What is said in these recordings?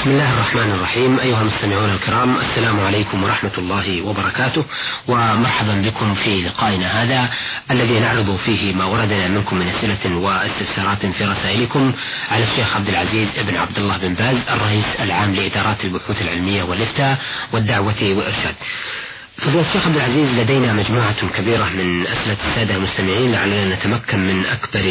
بسم الله الرحمن الرحيم. أيها المستمعون الكرام السلام عليكم ورحمة الله وبركاته ومرحبا بكم في لقائنا هذا الذي نعرض فيه ما وردنا منكم من أسئلة واستفسارات في رسائلكم على الشيخ عبد العزيز بن عبد الله بن باز الرئيس العام لإدارات البحوث العلمية والإفتاء والدعوة والإرشاد. فضيلة الشيخ عبد العزيز لدينا مجموعة كبيرة من أسئلة السادة المستمعين لعلنا نتمكن من أكبر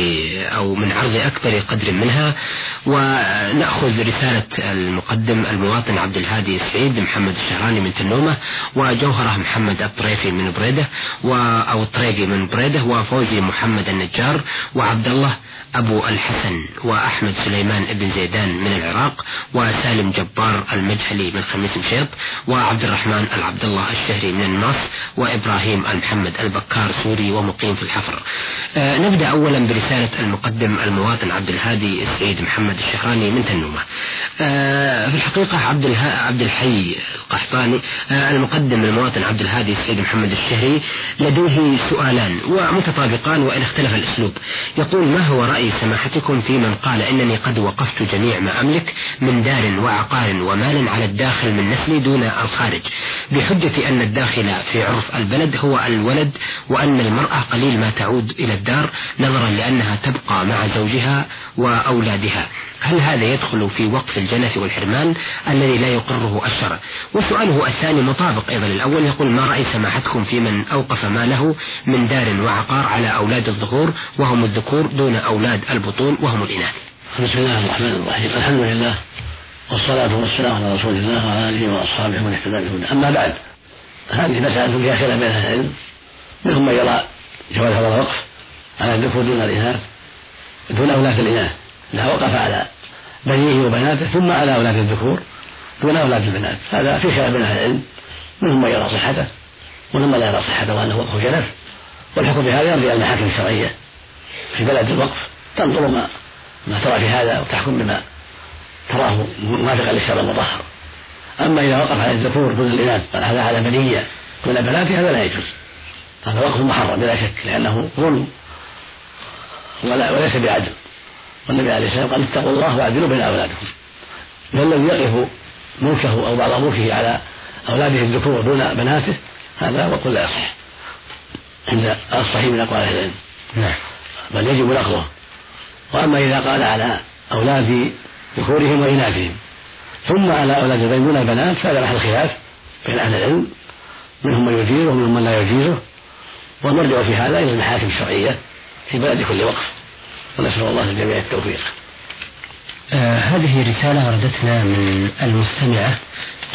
أو من عرض أكبر قدر منها ونأخذ رسالة المقدم المواطن عبد الهادي السعيد محمد الشهراني من تنومة وجوهرة محمد الطريفي من بريدة أو الطريقي من بريدة وفوزي محمد النجار وعبد الله أبو الحسن وأحمد سليمان بن زيدان من العراق وسالم جبار المجهلي من خميس مشيط وعبد الرحمن العبد الله الشهري من النص وإبراهيم المحمد البكار سوري ومقيم في الحفر. آه نبدأ أولا برسالة المقدم المواطن عبد الهادي السعيد محمد الشهراني من تنومة. آه في الحقيقة عبد, الها عبد الحي القحطاني آه المقدم المواطن عبد الهادي السعيد محمد الشهري لديه سؤالان ومتطابقان وإن اختلف الأسلوب. يقول ما هو رأي سماحتكم في من قال إنني قد وقفت جميع ما أملك من دار وعقار ومال على الداخل من نسلي دون الخارج بحجة أن الداخل الداخل في عرف البلد هو الولد وأن المرأة قليل ما تعود إلى الدار نظرا لأنها تبقى مع زوجها وأولادها. هل هذا يدخل في وقف الجنة والحرمان الذي لا يقره الشرع وسؤاله الثاني مطابق أيضا للأول يقول ما رأي سماحتكم في من أوقف ماله من دار وعقار على أولاد الذكور وهم الذكور دون أولاد البطون وهم الإناث؟ بسم الله الرحمن الرحيم. الحمد لله والصلاة والسلام على رسول الله وعلى آله وأصحابه ومن اهتدى بهدى أما بعد هذه مسألة فيها خلاف بين أهل العلم. منهم من يرى جواز هذا الوقف على الذكور دون الإناث دون أولاد الإناث. إذا وقف على بنيه وبناته ثم على أولاد الذكور دون أولاد البنات. هذا في خلاف بين أهل العلم. منهم من يرى صحته ومنهم من لا يرى صحته وأنه وقف جلف. والحكم بهذا يرجع المحاكم الشرعية. في بلد الوقف تنظر ما ما ترى في هذا وتحكم بما تراه موافقا للشرع المطهر. أما إذا وقف على الذكور دون الإناث قال هذا على بنية دون بنات هذا لا يجوز. هذا وقف محرم بلا شك لأنه ظلم ولا وليس بعدل. والنبي عليه الصلاة والسلام قال اتقوا الله واعدلوا بين أولادكم. فالذي يقف ملكه أو بعض ملكه على أولاده الذكور دون بناته هذا وقل لا يصح. عند الصحيح من أقوال أهل العلم. نعم. بل يجب نقضه. وأما إذا قال على أولاد ذكورهم وإناثهم ثم على أولاد البنين دون البنات فهذا محل خلاف بين أهل العلم. منهم من يجيزه ومنهم من لا يجيزه والمرجع في هذا إلى المحاكم الشرعية في بلد كل وقف. ونسأل الله للجميع التوفيق. آه هذه رسالة وردتنا من المستمعة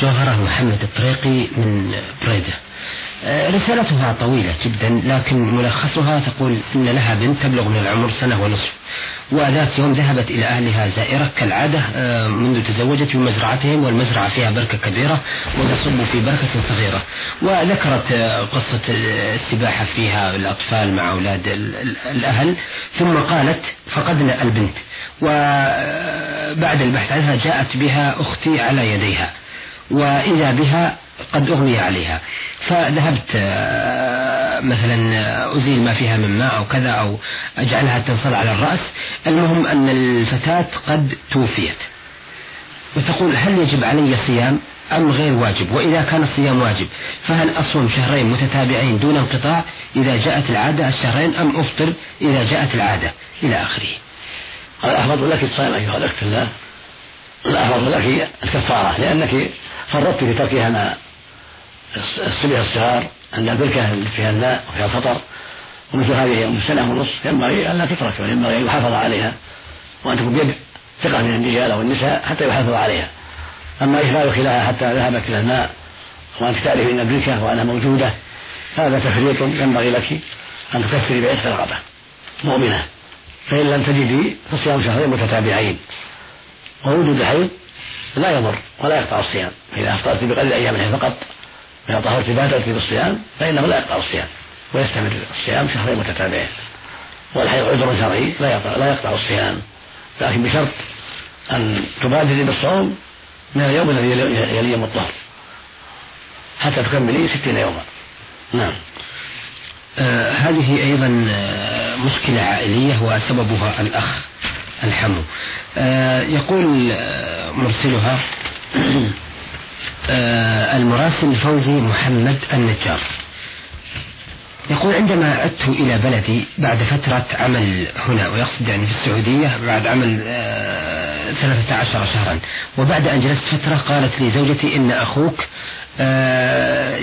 جوهرة محمد الطريقي من بريدة. رسالتها طويلة جدا لكن ملخصها تقول إن لها بنت تبلغ من العمر سنة ونصف. وذات يوم ذهبت إلى أهلها زائرة كالعادة آه، منذ تزوجت في مزرعتهم والمزرعة فيها بركة كبيرة وتصب في بركة صغيرة. وذكرت آه، قصة السباحة فيها الأطفال مع أولاد الأهل. ثم قالت فقدنا البنت. وبعد البحث عنها جاءت بها أختي على يديها. وإذا بها قد أغمي عليها. فذهبت آه، مثلا آه، أزيل ما فيها من ماء أو كذا أو أجعلها تنصل على الرأس. المهم أن الفتاة قد توفيت. وتقول هل يجب علي صيام أم غير واجب؟ وإذا كان الصيام واجب فهل أصوم شهرين متتابعين دون انقطاع إذا جاءت العادة الشهرين أم أفطر إذا جاءت العادة؟ إلى آخره. الأفضل لك الصيام أيها الأخت الله. الأفضل لك الكفارة لأنك فرطت في تركها مع الصبية الصغار عند البركة اللي فيها الماء وفيها الخطر ومثل هذه أم سنة ونصف ينبغي أن لا تترك وينبغي أن يحافظ عليها وأن تكون بيد ثقة من الرجال أو النساء حتى يحافظ عليها. أما إهمال خلاها حتى ذهبت إلى الماء وأنت تعرف أن البركة وأنها موجودة هذا تفريط ينبغي لك أن تكفري بعتق رقبة مؤمنة. فإن لم تجدي فصيام شهرين متتابعين. ووجود الحيض لا يضر ولا يقطع الصيام. فإذا أفطرت بقليل أيام فقط إذا طهرت بادرت بالصيام فإنه لا يقطع الصيام ويستمر الصيام شهرين متتابعين. والحيض عذر شرعي لا يقطع لا يقطع الصيام. لكن بشرط أن تبادري بالصوم من اليوم الذي يلي يوم الطهر. حتى تكملي ستين يوما. نعم. آه هذه أيضا آه، مشكلة عائلية وسببها الأخ. الحمو آه يقول آه، مرسلها آه المراسل فوزي محمد النجار. يقول عندما عدت إلى بلدي بعد فترة عمل هنا ويقصد يعني في السعودية بعد عمل آه 13 شهرا وبعد أن جلست فترة قالت لي زوجتي إن أخوك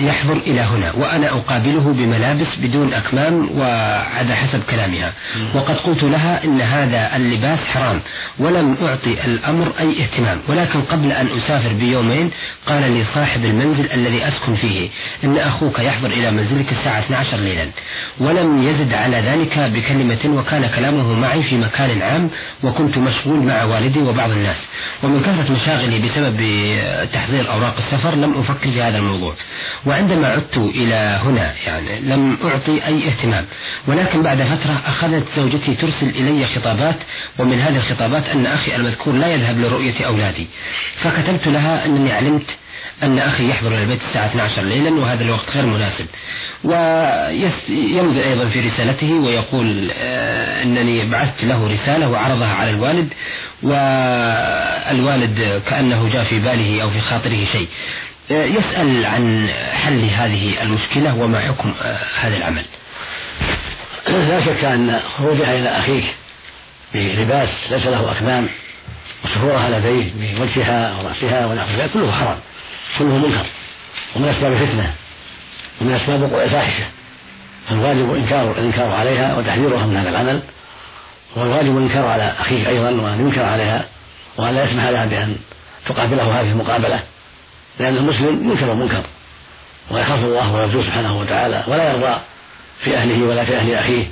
يحضر إلى هنا وأنا أقابله بملابس بدون أكمام وعلى حسب كلامها. وقد قلت لها إن هذا اللباس حرام ولم أعطي الأمر أي اهتمام. ولكن قبل أن أسافر بيومين قال لي صاحب المنزل الذي أسكن فيه إن أخوك يحضر إلى منزلك الساعة 12 ليلا. ولم يزد على ذلك بكلمة وكان كلامه معي في مكان عام وكنت مشغول مع والدي وبعض الناس. ومن كثرة مشاغلي بسبب تحضير أوراق السفر لم أفكر في هذا الموضوع. وعندما عدت إلى هنا يعني لم أعطي أي اهتمام. ولكن بعد فترة أخذت زوجتي ترسل إلي خطابات ومن هذه الخطابات أن أخي المذكور لا يذهب لرؤية أولادي. فكتبت لها أنني علمت أن أخي يحضر إلى البيت الساعة 12 ليلا وهذا الوقت غير مناسب. ويمضي أيضا في رسالته ويقول آه، أنني بعثت له رسالة وعرضها على الوالد والوالد كأنه جاء في باله أو في خاطره شيء. يسأل عن حل هذه المشكلة وما حكم آه، هذا العمل. لا شك أن خروجها إلى أخيك بلباس ليس له أكمام وسفورها لديه بوجهها ورأسها ونحو ذلك كله حرام كله منكر ومن أسباب الفتنة ومن أسباب وقوع الفاحشة فالواجب إنكار الإنكار عليها وتحذيرها من هذا العمل والواجب الإنكار على أخيك أيضا وأن ينكر عليها وأن لا يسمح لها بأن تقابله هذه المقابلة. لأن المسلم ينكر المنكر ويخاف الله ويرجوه سبحانه وتعالى ولا يرضى في أهله ولا في أهل أخيه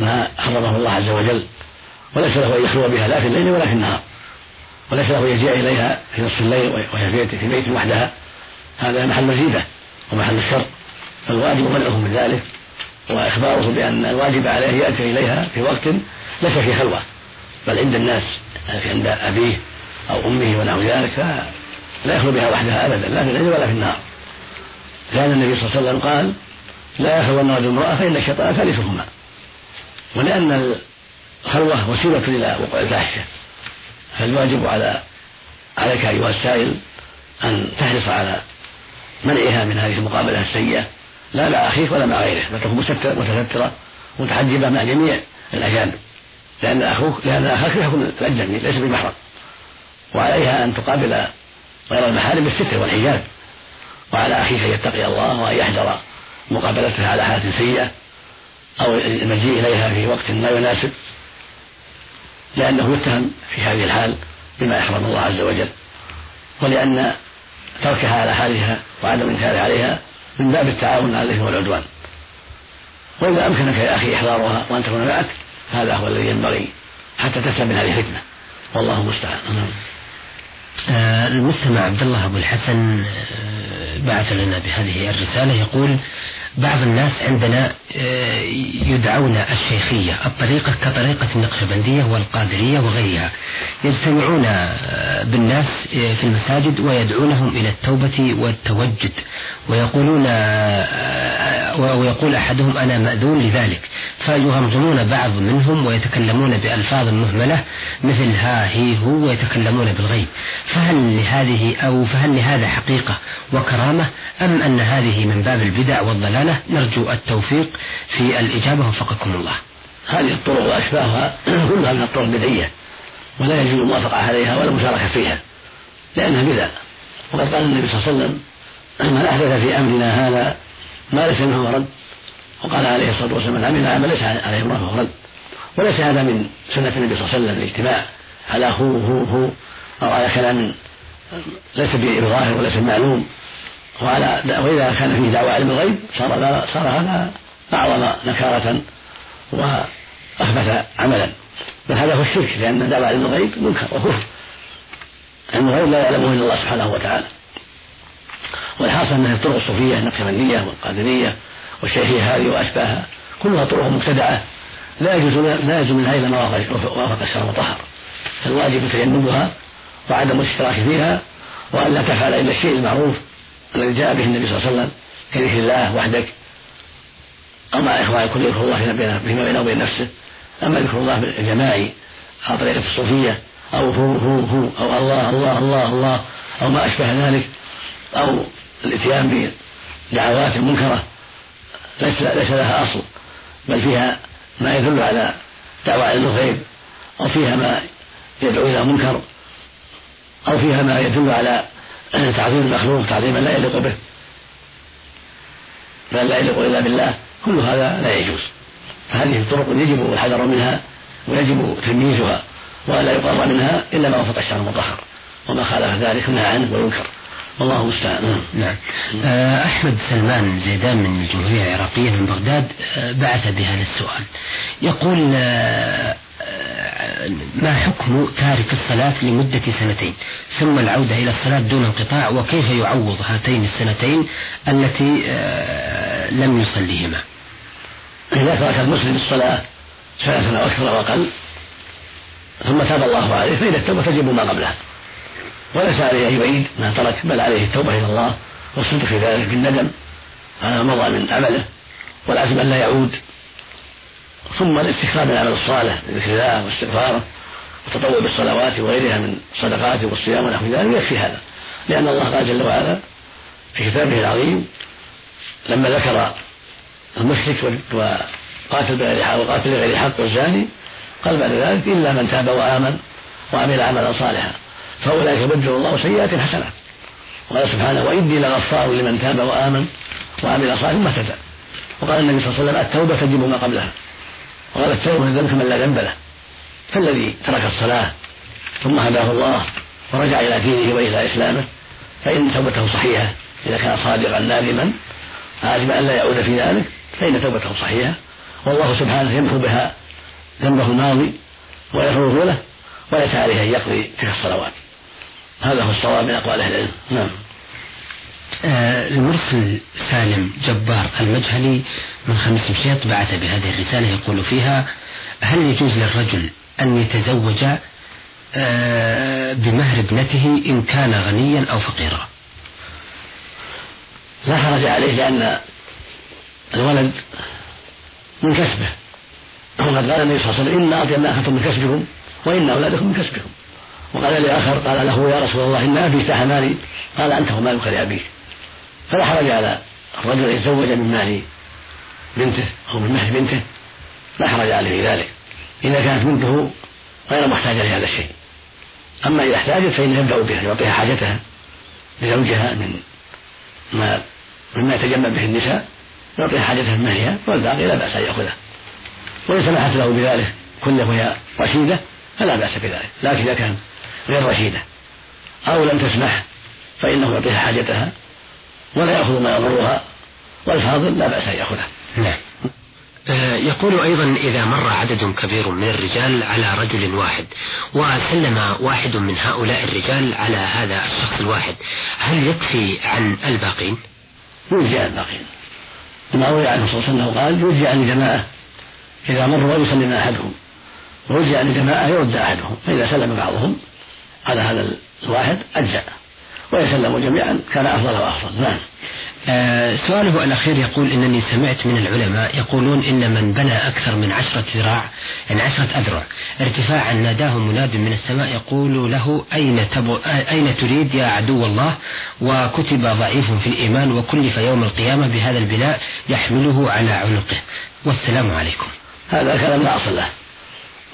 ما حرمه الله عز وجل وليس له أن يخلو بها لا في الليل ولا في النهار وليس له أن يجيء إليها في نصف الليل وهي في بيت, في بيت وحدها هذا محل مزيدة ومحل الشر فالواجب منعه من ذلك وإخباره بأن الواجب عليه يأتي إليها في وقت ليس في خلوة بل عند الناس عند أبيه أو أمه ونحو ذلك لا يخلو بها وحدها ابدا لا في الليل ولا في النهار لأن النبي صلى الله عليه وسلم قال لا يخلون رجل امرأة فإن الشيطان ثالثهما. ولأن الخلوة وسيلة إلى وقوع الفاحشة. فالواجب على عليك أيها السائل أن تحرص على منعها من هذه المقابلة السيئة لا مع أخيك ولا مع غيره بل تكون متسترة متحجبه مع جميع الأجانب. لأن أخوك لأن أخاك يكون الاجنبي ليس بمحرم وعليها أن تقابل غير المحارم بالستر والحجاب. وعلى أخيك أن يتقي الله وأن يحذر مقابلتها على حالة سيئة أو المجيء إليها في وقت لا يناسب. لأنه يتهم في هذه الحال بما يحرم الله عز وجل. ولأن تركها على حالها وعدم الإنكار عليها من باب التعاون على الإثم والعدوان. وإذا أمكنك يا أخي إحضارها وأن تكون معك هذا هو الذي ينبغي حتى تسلم من هذه الفتنة. والله المستعان. آه، المستمع عبد الله أبو الحسن آه، بعث لنا بهذه الرسالة. يقول بعض الناس عندنا آه، يدعون الشيخية الطريقة كطريقة النقشبندية والقادرية وغيرها. يجتمعون بالناس في المساجد ويدعونهم إلى التوبة والتوجد. ويقولون ويقول أحدهم أنا مأذون لذلك. فيغمزمون بعض منهم ويتكلمون بألفاظ مهملة مثل ها هي هو ويتكلمون بالغيب. فهل لهذه أو فهل لهذا حقيقة وكرامة أم أن هذه من باب البدع والضلالة؟ نرجو التوفيق في الإجابة. وفقكم الله. هذه الطرق وأشباهها كلها من الطرق البدعية ولا يجوز الموافقة عليها ولا المشاركة فيها لأنها بدع. وقد قال النبي صلى الله عليه وسلم من أحدث في أمرنا هذا ما ليس منه رد وقال عليه الصلاة والسلام من عمل عمل ليس عليه امرأة فهو رد وليس هذا من سنة النبي صلى الله عليه وسلم الاجتماع على هو هو هو أو على كلام ليس بظاهر وليس بمعلوم. وعلى وإذا كان فيه دعوة علم الغيب صار صار هذا أعظم نكارة وأخبث عملا. بل هذا هو الشرك لأن دعوة علم الغيب منكر وكفر. علم الغيب لا يعلمه إلا الله سبحانه وتعالى. والحاصل أن الطرق الصوفية النقشبندية والقادرية والشيخية هذه وأشباهها. كلها طرق مبتدعة. لا يجوز لا يجوز منها إلا ما وافق الشرع المطهر فالواجب تجنبها وعدم الاشتراك فيها وأن لا تفعل إلا الشيء المعروف الذي جاء به النبي صلى الله عليه وسلم كذكر الله وحدك. أو مع كل يذكر الله فيما بينه وبين نفسه. أما ذكر الله الجماعي على طريقة الصوفية أو هو هو هو أو الله الله الله الله أو ما أشبه ذلك أو الإتيان بدعوات منكرة ليس ليس لها أصل بل فيها ما يدل على دعوى علم الغيب أو فيها ما يدعو إلى منكر أو فيها ما يدل على تعظيم المخلوق تعظيما لا يليق به. بل لا يليق إلا بالله كل هذا لا يجوز. فهذه الطرق يجب الحذر منها ويجب تمييزها ولا يقر منها إلا ما وفق الشرع المطهر وما خالف ذلك نهى عنه وينكر. والله المستعان. نعم, نعم. آه، أحمد سلمان زيدان من الجمهورية العراقية من بغداد آه، بعث بهذا السؤال. يقول آه، ما حكم تارك الصلاة لمدة سنتين؟ ثم العودة إلى الصلاة دون انقطاع وكيف يعوض هاتين السنتين التي لم يصليهما؟ إذا ترك المسلم الصلاة سنة أو أكثر أو أقل ثم تاب الله عليه فإن التوبة تجب ما قبلها. وليس عليه أن يعيد ما ترك بل عليه التوبة إلى الله والصدق في ذلك بالندم. على ما مضى من عمله والعزم أن لا يعود. ثم الاستكثار من العمل الصالح بذكر الله واستغفاره والتطوع بالصلوات وغيرها من الصدقات والصيام ونحو ذلك يكفي هذا. لأن الله قال جل وعلا في كتابه العظيم لما ذكر المشرك وقاتل بغير حق وقاتل بغير حق والزاني قال بعد ذلك إلا من تاب وآمن وعمل عملا صالحا. فأولئك يبدل الله سيئات حسنات. وقال سبحانه وإني لغفار لمن تاب وآمن وعمل صالحا ثم اهتدى. وقال النبي صلى الله عليه وسلم التوبة تجب ما قبلها. وقال التوبة من الذنب كمن لا ذنب له. فالذي ترك الصلاة ثم هداه الله ورجع إلى دينه وإلى إسلامه فإن توبته صحيحة. إذا كان صادقا نادما عازما لا يعود في ذلك فإن توبته صحيحة. والله سبحانه يمحو بها ذنبه الماضي ويغفره له وليس عليه أن يقضي تلك الصلوات. هذا هو الصواب من أقوال أهل العلم. نعم. آه المرسل سالم جبار المجهلي من خميس مشيط بعث بهذه الرسالة يقول فيها هل يجوز للرجل أن يتزوج آه بمهر ابنته إن كان غنيا أو فقيرا؟ لا حرج عليه لأن الولد من كسبه. وقد قال النبي صلى الله عليه وسلم إن أطيب ما أخذتم من كسبكم وإن أولادكم من كسبكم. وقال لآخر قال له يا رسول الله إن أبي ساح مالي قال أنت ومالك لأبيك فلا حرج على الرجل أن يتزوج من مال بنته أو من مهر بنته لا حرج عليه في ذلك. إذا كانت بنته غير محتاجة لهذا الشيء. أما إذا احتاجت فإنه يبدأ بها يعطيها حاجتها لزوجها من ما مما يتجمل به النساء يعطيها حاجتها من مهرها والباقي لا بأس أن يأخذه وإن سمحت له بذلك كله وهي رشيدة فلا بأس بذلك. لكن إذا كان غير رشيدة أو لم تسمح فإنه يعطيها حاجتها ولا يأخذ ما يضرها والفاضل لا بأس أن يأخذه. نعم. آه، يقول أيضا إذا مر عدد كبير من الرجال على رجل واحد وسلم واحد من هؤلاء الرجال على هذا الشخص الواحد هل يكفي عن الباقين؟ عن الباقين. كما روي عنه صلى الله عليه وسلم قال يجزي عن الجماعة. إذا مروا ويسلم أحدهم ويجزي عن الجماعة يرد أحدهم فإذا سلم بعضهم على هذا الواحد أجزأ ويسلموا جميعا كان أفضل وأفضل. نعم. آه سؤاله الأخير يقول إنني سمعت من العلماء يقولون إن من بنى أكثر من عشرة ذراع يعني عشرة أذرع ارتفاعا ناداه مناد من السماء يقول له أين, تبو أين تريد يا عدو الله؟ وكتب ضعيف في الإيمان وكلف يوم القيامة بهذا البناء يحمله على عنقه. والسلام عليكم. هذا كلام لا أصل له.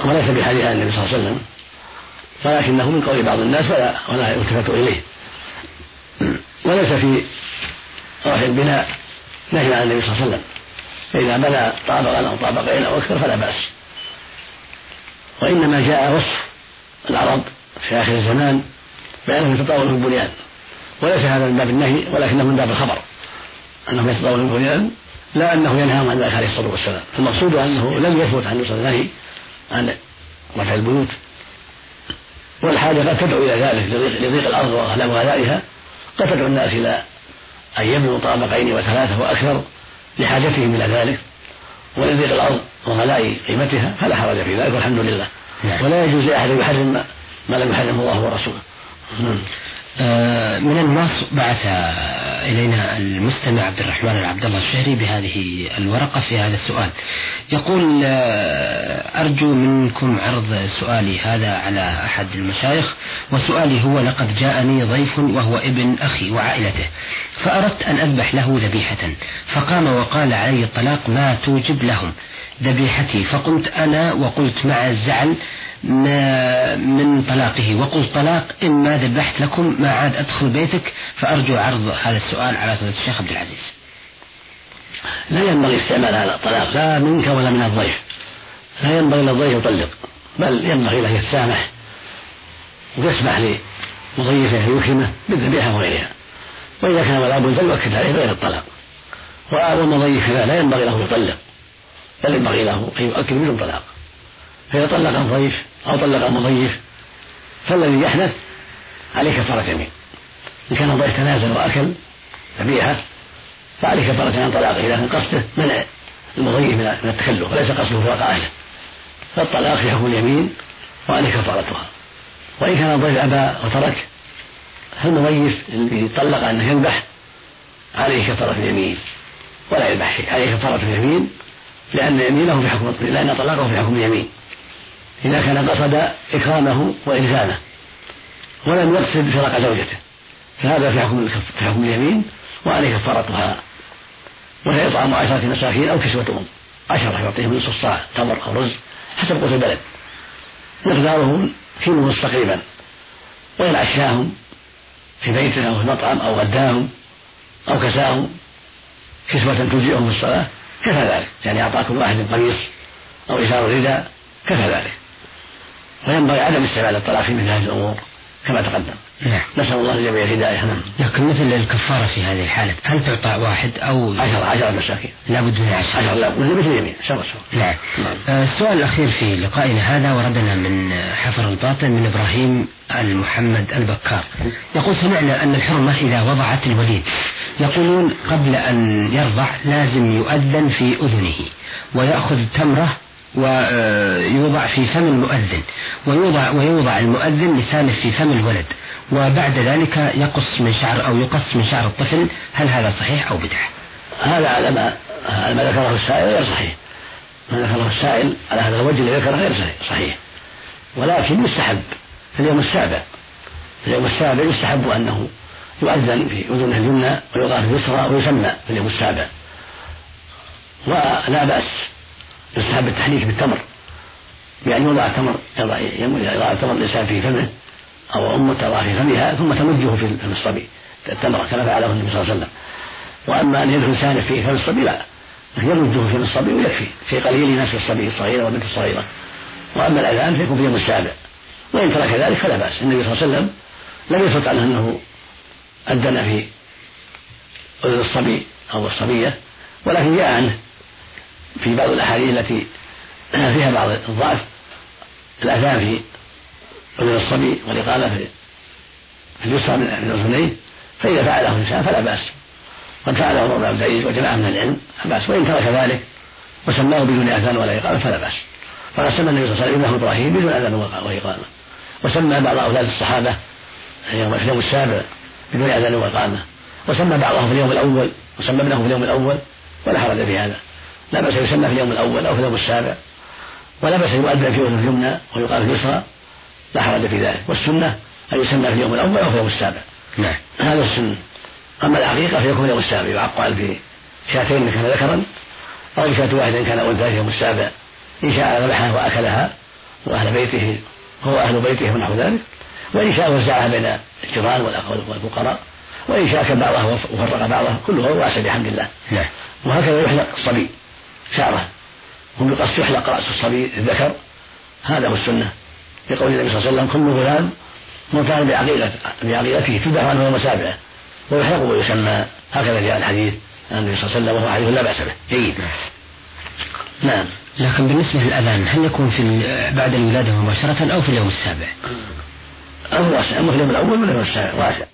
وليس بحديث النبي صلى الله عليه وسلم. ولكنه من قول بعض الناس ولا ولا يلتفت إليه. وليس في رفع البناء نهي عن النبي صلى الله عليه وسلم. فإذا بنى طابقا أو طابقين أو أكثر فلا بأس. وإنما جاء وصف العرب في آخر الزمان بأنهم يتطاولون في البنيان. وليس هذا من باب النهي ولكنه من باب الخبر. أنهم يتطاولون في البنيان لا أنه ينهاهم عن ذلك عليه الصلاة والسلام. المقصود أنه لم يثبت عن النهي عن رفع البيوت والحاجة قد تدعو إلى ذلك لضيق الأرض وغلائها قد تدعو الناس إلى أن يبنوا طابقين وثلاثة وأكثر لحاجتهم إلى ذلك. ولضيق الأرض وغلاء قيمتها فلا حرج في ذلك والحمد لله. نعم. ولا يجوز لأحد يحرم ما لم يحرمه الله ورسوله. آه من الناس بعث إلينا المستمع عبد الرحمن العبد الله الشهري بهذه الورقة في هذا السؤال. يقول آه، أرجو منكم عرض سؤالي هذا على أحد المشايخ وسؤالي هو لقد جاءني ضيف وهو ابن أخي وعائلته فأردت أن أذبح له ذبيحة فقام وقال علي الطلاق ما توجب لهم ذبيحتي؟ فقمت أنا وقلت مع الزعل من طلاقه. وقلت طلاق إما ذبحت لكم ما عاد أدخل بيتك فأرجو عرض هذا السؤال على فضيلة الشيخ عبد العزيز. لا ينبغي استعمال هذا الطلاق لا منك ولا من الضيف. لا ينبغي للضيف يطلق بل ينبغي له يتسامح ويسمح لمضيفه يكرمه بالذبيحة وغيرها. وإذا كان بد فليؤكد عليه غير الطلاق. والمضيف لا ينبغي له يطلق بل ينبغي له أن يؤكد بدون طلاق. فإذا طلق الضيف أو طلق المضيف فالذي يحدث عليه كفارة يمين. إن كان الضيف تنازل وأكل ذبيحة فعليه كفارة عن طلاقه كان قصده منع المضيف من التكلف وليس قصده فراق أهله فالطلاق في حكم اليمين وعليه كفارتها وإن كان الضيف أبى وترك فالمضيف الذي طلق أنه يذبح عليه كفارة اليمين ولا يذبح شيء عليه كفارة اليمين لأن يمينه في حكم لأن طلاقه في حكم اليمين إذا كان قصد إكرامه وإلزامه ولم يقصد فراق زوجته فهذا في حكم في حكم اليمين وعليه كفارتها وهي إطعام عشرة مساكين أو كسوتهم عشرة يعطيهم نصف الصاع تمر أو رز حسب قوت البلد. مقداره كيلو ونصف تقريبا. وإن عشاهم في بيته أو في مطعم أو غداهم أو كساهم كسوة تجزئهم في الصلاة كفى ذلك. يعني أعطى كل واحد قميص أو إزار رداء كفى ذلك. وينبغي عدم استعمال الطلاق في مثل هذه الأمور كما تقدم. نعم. نسأل الله لجميع الهداية. نعم. لكن مثل الكفارة في هذه الحالة هل تعطى واحد أو عشرة عشرة مساكين لابد من عشرة عشرة لا مثل اليمين شر نعم, نعم. آه السؤال الأخير في لقائنا هذا وردنا من حفر الباطن من إبراهيم المحمد البكار. يقول سمعنا أن الحرمة إذا وضعت الوليد. يقولون قبل أن يرضع لازم يؤذن في أذنه ويأخذ تمرة ويوضع في فم المؤذن ويوضع ويوضع المؤذن لسانه في فم الولد وبعد ذلك يقص من شعر أو يقص من شعر الطفل هل هذا صحيح أو بدعة؟ هذا على ما على ما ذكره السائل غير صحيح. ما ذكره السائل على هذا الوجه الذي ذكره غير صحيح ولكن يستحب في اليوم السابع في اليوم السابع يستحب أنه يؤذن في أذنه اليمنى ويوضع في اليسرى ويسمى في اليوم السابع. ولا بأس يستحب التحريك بالتمر. بأن يوضع التمر يضع التمر الإنسان في فمه أو أمه تضع في فمها ثم تمجه في الصبي. التمر كما فعله النبي صلى الله عليه وسلم. وأما أن يدخل لسانه في فم الصبي لا. يمجه في الصبي ويكفي. في قليل نسف الصبي الصغير والبنت الصغيرة. وأما الأذان فيكون في يوم السابع. وإن ترك ذلك فلا بأس. النبي صلى الله عليه وسلم لم يثبت عنه أنه أذن في أذن الصبي أو الصبية ولكن جاء عنه. في بعض الأحاديث التي فيها بعض الضعف الأذان في أذن الصبي والإقامة في اليسرى من الأذنين فإذا فعله الإنسان فلا بأس. قد فعله عمر بن عبد العزيز وجماعة من العلم فلا بأس. وإن ترك ذلك وسماه بدون أذان ولا إقامة فلا بأس. فقد سمى النبي صلى الله عليه وسلم ابنه إبراهيم بدون أذان وإقامة. وسمى بعض أولاد الصحابة في اليوم السابع بدون أذان وإقامة. وسمى بعضهم في اليوم الأول وسمى ابنه في اليوم الأول ولا حرج في هذا. لا بأس يسمى في اليوم الأول أو في اليوم السابع ولا بأس يؤذن في أذن اليمنى ويقال في اليسرى لا حرج في ذلك. والسنة أن يسمى في اليوم الأول أو في اليوم السابع. نعم. هذا السنة. أما العقيقة فيكون في اليوم السابع يعقل في شاتين إن كان ذكرا أو بشاة واحدة إن كان أنثى في اليوم السابع. إن شاء ذبحها وأكلها وأهل بيته هو أهل بيته ونحو ذلك. وإن شاء وزعها بين الجيران والفقراء. وإن شاء أكل بعضها وفرق بعضها كله واسع بحمد الله. نعم. وهكذا يحلق الصبي. شعرة. هم بقصد يحلق رأس الصبي الذكر. هذا هو السنة. لقول النبي صلى الله عليه وسلم كل غلام مرتهن بعقيقة بعقيقته تذبح عنه يوم سابعه ويحلق ويسمى. هكذا جاء الحديث عن النبي صلى الله عليه وسلم وهو حديث لا بأس به. جيد. نعم. لكن بالنسبة للأذان هل يكون في بعد الولادة مباشرة أو في اليوم السابع؟ أو أما في اليوم الأول ولا اليوم السابع؟ واسع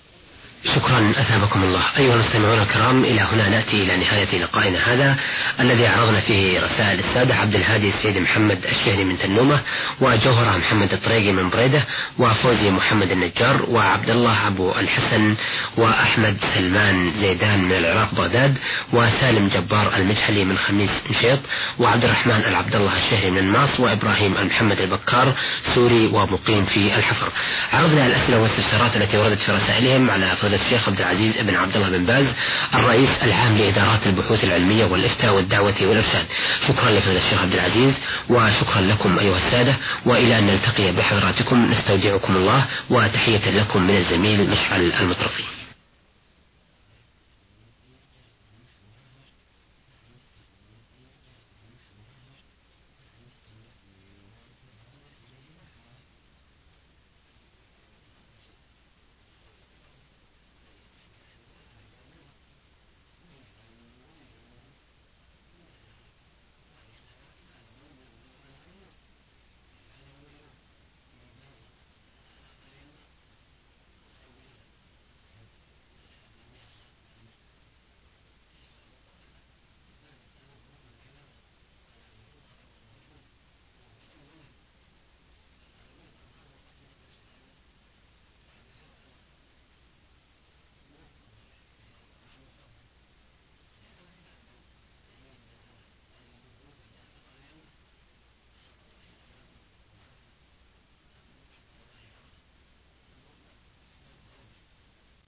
شكرا أثابكم الله. أيها المستمعون الكرام إلى هنا نأتي إلى نهاية لقائنا هذا الذي عرضنا فيه رسائل السادة عبد الهادي السيد محمد الشهري من تنومة وجوهرة محمد الطريقي من بريدة وفوزي محمد النجار وعبد الله أبو الحسن وأحمد سلمان زيدان من العراق بغداد وسالم جبار المجحلي من خميس مشيط وعبد الرحمن العبد الله الشهري من النماص وإبراهيم المحمد البكار سوري ومقيم في الحفر. عرضنا الأسئلة والاستفسارات التي وردت في رسائلهم على فضيلة الشيخ عبد العزيز بن عبد الله بن باز الرئيس العام لإدارات البحوث العلمية والإفتاء والدعوة والإرشاد. شكرا لفضيلة الشيخ عبد العزيز وشكرا لكم أيها السادة وإلى أن نلتقي بحضراتكم. نستودعكم الله وتحية لكم من الزميل مشعل المطرفي.